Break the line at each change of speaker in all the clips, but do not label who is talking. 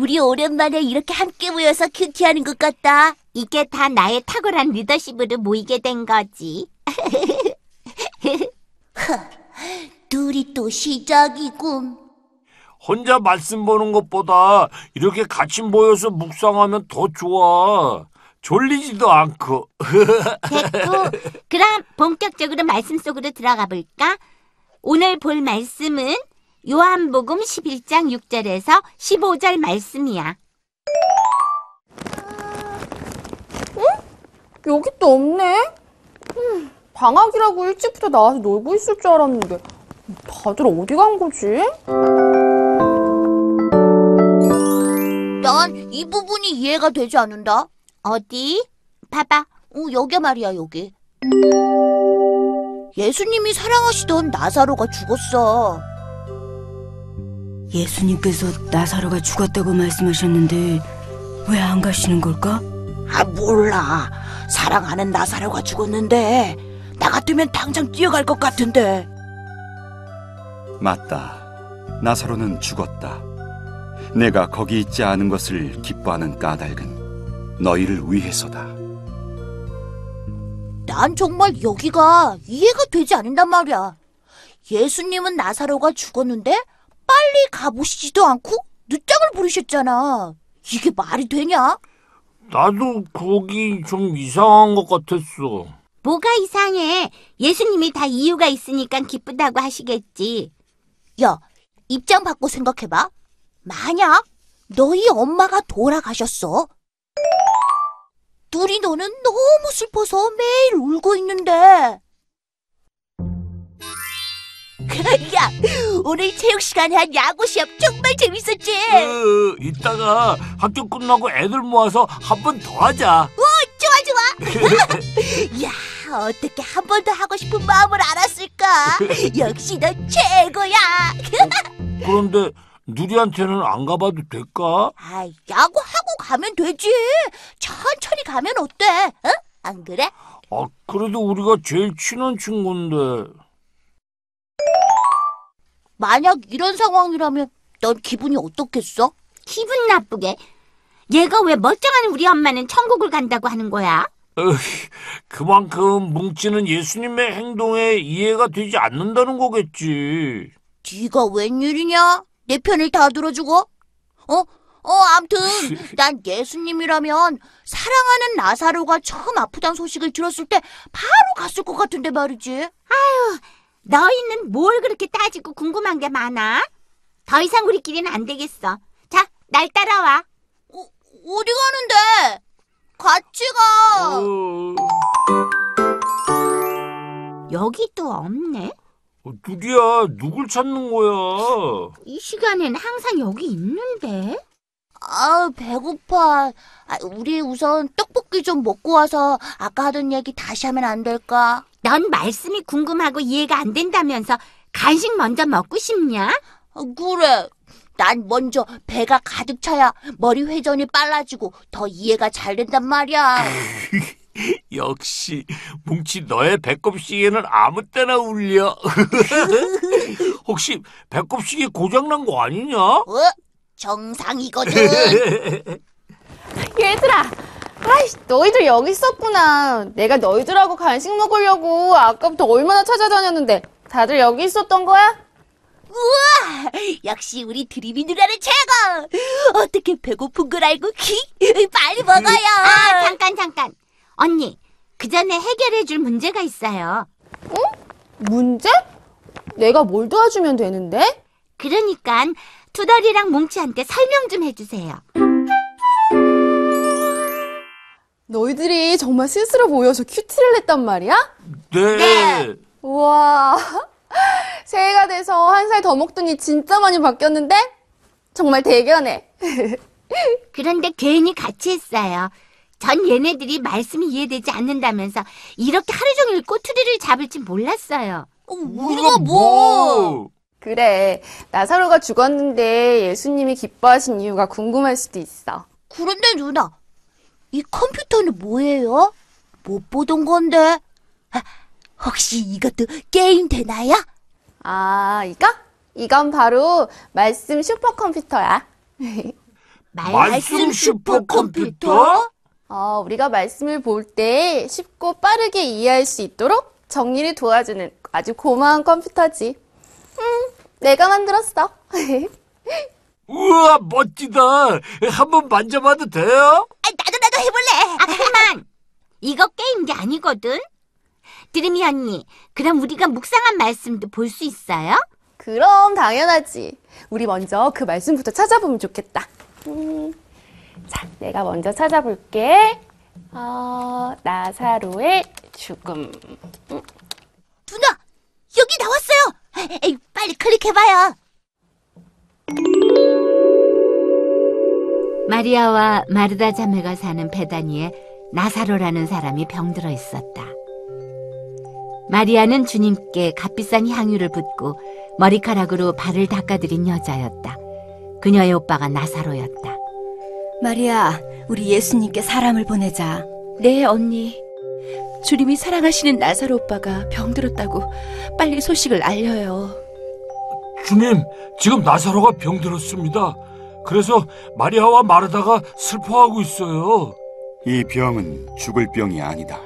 우리 오랜만에 이렇게 함께 모여서 큐티하는 것 같다. 이게 다 나의 탁월한 리더십으로 모이게 된 거지. 둘이 또 시작이군.
혼자 말씀 보는 것보다 이렇게 같이 모여서 묵상하면 더 좋아. 졸리지도 않고.
됐고, 그럼 본격적으로 말씀 속으로 들어가 볼까? 오늘 볼 말씀은 요한복음 11장 6절에서 15절 말씀이야.
여기 또 없네? 음, 방학이라고 일찍부터 나와서 놀고 있을 줄 알았는데 다들 어디 간 거지?
난 이 부분이 이해가 되지 않는다. 어디? 봐봐. 어, 여기 말이야, 여기. 예수님이 사랑하시던 나사로가 죽었어.
예수님께서 나사로가 죽었다고 말씀하셨는데 왜 안 가시는 걸까?
아, 몰라. 사랑하는 나사로가 죽었는데, 나 같으면 당장 뛰어갈 것 같은데.
맞다. 나사로는 죽었다. 내가 거기 있지 않은 것을 기뻐하는 까닭은 너희를 위해서다.
난 정말 여기가 이해가 되지 않는단 말이야. 예수님은 나사로가 죽었는데, 빨리 가보시지도 않고, 늦장을 부리셨잖아. 이게 말이 되냐?
나도 거기 좀 이상한 것 같았어.
뭐가 이상해? 예수님이 다 이유가 있으니까 기쁘다고 하시겠지. 야, 입장 바꿔 생각해봐. 만약 너희 엄마가 돌아가셨어. 둘이 너는 너무 슬퍼서 매일 울고 있는데. 야, 오늘 체육 시간에 한 야구 시합 정말 재밌었지?
어, 이따가 학교 끝나고 애들 모아서 한 번 더 하자.
좋아, 좋아. 야, 어떻게 한 번 더 하고 싶은 마음을 알았을까? 역시 너 최고야.
그런데 누리한테는 안 가봐도 될까?
아, 야구 하고 가면 되지. 천천히 가면 어때? 응? 안 그래?
아, 그래도 우리가 제일 친한 친구인데.
만약 이런 상황이라면 넌 기분이 어떻겠어? 기분 나쁘게? 얘가 왜 멀쩡한 우리 엄마는 천국을 간다고 하는 거야?
어이, 그만큼 뭉치는 예수님의 행동에 이해가 되지 않는다는 거겠지.
네가 웬일이냐? 내 편을 다 들어주고? 어? 어, 암튼 난 예수님이라면 사랑하는 나사로가 처음 아프단 소식을 들었을 때 바로 갔을 것 같은데 말이지. 아유, 너희는 뭘 그렇게 따지고 궁금한 게 많아? 더 이상 우리끼리는 안 되겠어. 자, 날 따라와. 어, 어디 가는데? 같이 가.
어,
여기도 없네.
어, 누리야, 누굴 찾는 거야?
이 시간엔 항상 여기 있는데. 아, 배고파. 아, 우리 우선 떡볶이 좀 먹고 와서 아까 하던 얘기 다시 하면 안 될까? 넌 말씀이 궁금하고 이해가 안 된다면서 간식 먼저 먹고 싶냐? 그래. 난 먼저 배가 가득 차야 머리 회전이 빨라지고 더 이해가 잘 된단 말이야.
역시 뭉치 너의 배꼽시계는 아무 때나 울려. 혹시 배꼽시계 고장난 거 아니냐?
어? 정상이거든.
얘들아! 아이씨, 너희들 여기 있었구나. 내가 너희들하고 간식 먹으려고 아까부터 얼마나 찾아다녔는데 다들 여기 있었던 거야?
우와! 역시 우리 드림이 누나는 최고! 어떻게 배고픈 걸 알고 키? 빨리 먹어요! 아, 잠깐, 잠깐. 언니, 그 전에 해결해 줄 문제가 있어요.
문제? 내가 뭘 도와주면 되는데?
그러니까 투덜이랑 뭉치한테 설명 좀 해주세요.
너희들이 정말 스스로 모여서 큐티를 냈단 말이야?
네.
네.
우와. 새해가 돼서 한 살 더 먹더니 진짜 많이 바뀌었는데? 정말 대견해.
그런데 괜히 같이 했어요.
전 얘네들이 말씀이 이해되지 않는다면서 이렇게 하루 종일 꼬투리를 잡을지 몰랐어요.
어, 우리가 뭐?
그래, 나사로가 죽었는데 예수님이 기뻐하신 이유가 궁금할 수도 있어.
그런데 누나, 이 컴퓨터는 뭐예요? 못 보던 건데. 아, 혹시 이것도 게임 되나요?
아, 이거? 이건 바로 말씀 슈퍼컴퓨터야.
말씀 슈퍼컴퓨터?
어, 우리가 말씀을 볼 때 쉽고 빠르게 이해할 수 있도록 정리를 도와주는 아주 고마운 컴퓨터지. 음, 내가 만들었어.
우와 멋지다. 한번 만져봐도 돼요?
아, 나도 나도 해볼래.
아, 그만! 이거 게임기 아니거든? 드림이 언니, 그럼 우리가 묵상한 말씀도 볼 수 있어요?
그럼 당연하지. 우리 먼저 그 말씀부터 찾아보면 좋겠다. 음, 자, 내가 먼저 찾아볼게. 어, 나사로의 죽음.
누나, 여기 나왔어요. 에이, 클릭해봐요.
마리아와 마르다 자매가 사는 베다니에 나사로라는 사람이 병들어 있었다. 마리아는 주님께 값비싼 향유를 붓고 머리카락으로 발을 닦아드린 여자였다. 그녀의 오빠가 나사로였다.
마리아, 우리 예수님께 사람을 보내자.
네, 언니. 주님이 사랑하시는 나사로 오빠가 병들었다고 빨리 소식을 알려요.
주님, 지금 나사로가 병들었습니다. 그래서 마리아와 마르다가 슬퍼하고 있어요.
이 병은 죽을 병이 아니다.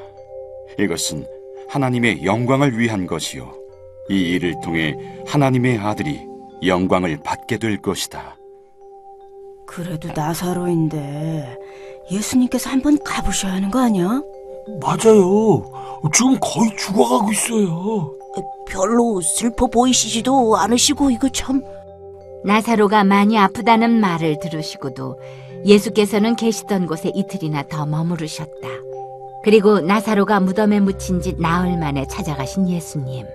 이것은 하나님의 영광을 위한 것이요. 이 일을 통해 하나님의 아들이 영광을 받게 될 것이다.
그래도 나사로인데 예수님께서 한번 가보셔야 하는 거 아니야?
맞아요. 지금 거의 죽어가고 있어요.
별로 슬퍼 보이시지도 않으시고 이거 참.
나사로가 많이 아프다는 말을 들으시고도 예수께서는 계시던 곳에 이틀이나 더 머무르셨다. 그리고 나사로가 무덤에 묻힌 지 나흘 만에 찾아가신 예수님.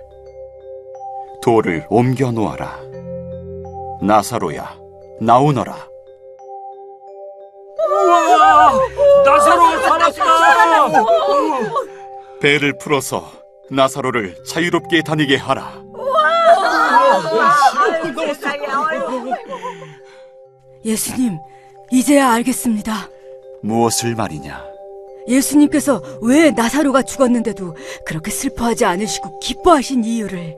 돌을 옮겨 놓아라. 나사로야, 나오너라.
우와! 나사로가 살았다!
배를 풀어서 나사로를 자유롭게 다니게 하라.
예수님, 이제야 알겠습니다.
무엇을 말이냐?
예수님께서 왜 나사로가 죽었는데도 그렇게 슬퍼하지 않으시고 기뻐하신 이유를.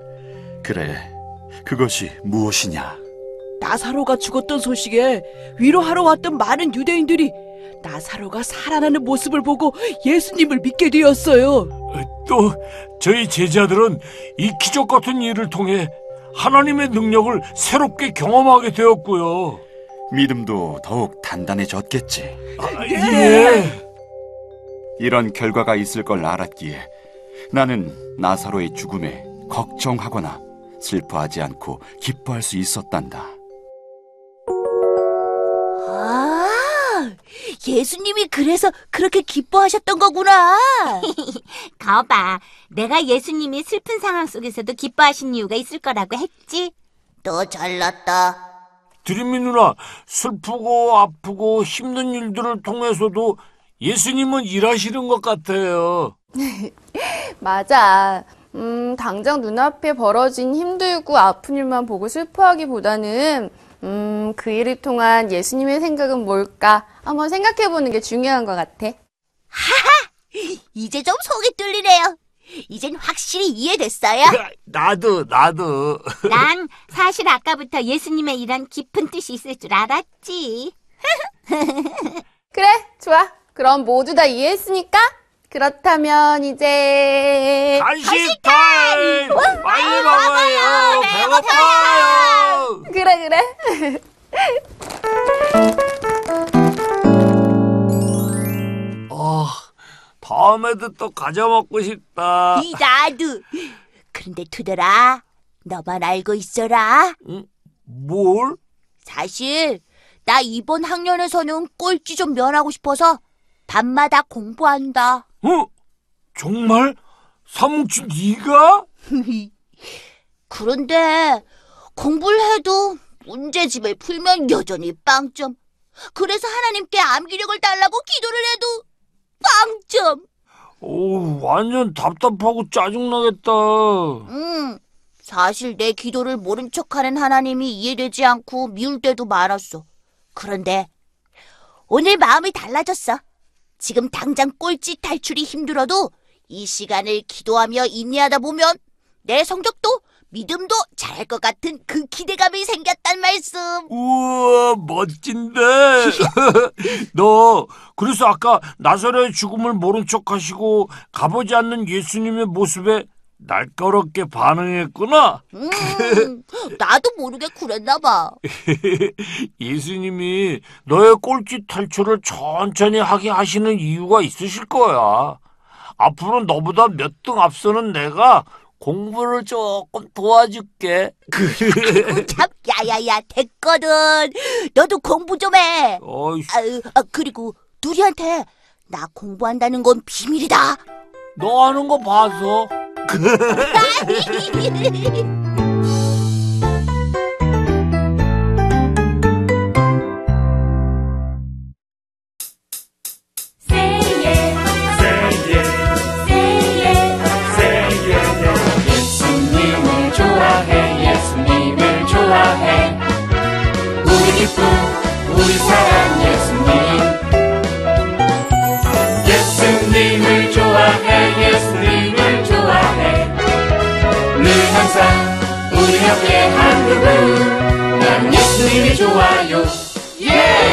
그래, 그것이 무엇이냐?
나사로가 죽었던 소식에 위로하러 왔던 많은 유대인들이 나사로가 살아나는 모습을 보고 예수님을 믿게 되었어요.
또 저희 제자들은 이 기적 같은 일을 통해 하나님의 능력을 새롭게 경험하게 되었고요.
믿음도 더욱 단단해졌겠지.
아, 예.
이런 결과가 있을 걸 알았기에 나는 나사로의 죽음에 걱정하거나 슬퍼하지 않고 기뻐할 수 있었단다.
예수님이 그래서 그렇게 기뻐하셨던 거구나.
거봐, 내가 예수님이 슬픈 상황 속에서도 기뻐하신 이유가 있을 거라고 했지.
너 잘났다.
드림이 누나 슬프고 아프고 힘든 일들을 통해서도 예수님은 일하시는 것 같아요.
맞아. 음, 당장 눈앞에 벌어진 힘들고 아픈 일만 보고 슬퍼하기보다는, 음, 그 일을 통한 예수님의 생각은 뭘까? 한번 생각해 보는 게 중요한 것 같아.
이제 좀 속이 뚫리네요. 이젠 확실히 이해됐어요.
나도 나도
난 사실 아까부터 예수님의 일한 깊은 뜻이 있을 줄 알았지.
그래, 좋아. 그럼 모두 다 이해했으니까? 그렇다면 이제,
간식 타임! 빨리 먹어요! 배고파요!
그래, 그래.
아 다음에도 또 과자 먹고 싶다.
이 나도. 그런데 투덜아, 너만 알고 있어라.
뭘?
사실 나 이번 학년에서는 꼴찌 좀 면하고 싶어서 밤마다 공부한다.
어? 정말 사뭉치 네가
그런데 공부를 해도 문제집을 풀면 여전히 빵점. 그래서 하나님께 암기력을 달라고 기도를 해도 빵점.
오, 완전 답답하고 짜증나겠다.
음, 사실 내 기도를 모른 척하는 하나님이 이해되지 않고 미울 때도 많았어. 그런데 오늘 마음이 달라졌어. 지금 당장 꼴찌 탈출이 힘들어도 이 시간을 기도하며 인내하다 보면 내 성적도 믿음도 잘할 것 같은 그 기대감이 생겼단 말씀.
우와, 멋진데? 너, 그래서 아까 나사로의 죽음을 모른 척 하시고 가보지 않는 예수님의 모습에 날카롭게 반응했구나.
음, 나도 모르게 그랬나 봐.
예수님이 너의 꼴찌 탈출을 천천히 하게 하시는 이유가 있으실 거야. 앞으로 너보다 몇 등 앞서는 내가 공부를 조금 도와줄게.
참, 야야야, 됐거든. 너도 공부 좀 해.
어이,
아유, 아, 그리고 누리한테 나 공부한다는 건 비밀이다.
너 하는 거 봐서.
哈哈哈哈哈。 항상 우리 옆에 한 그분. 난 예수님이 좋아요. 예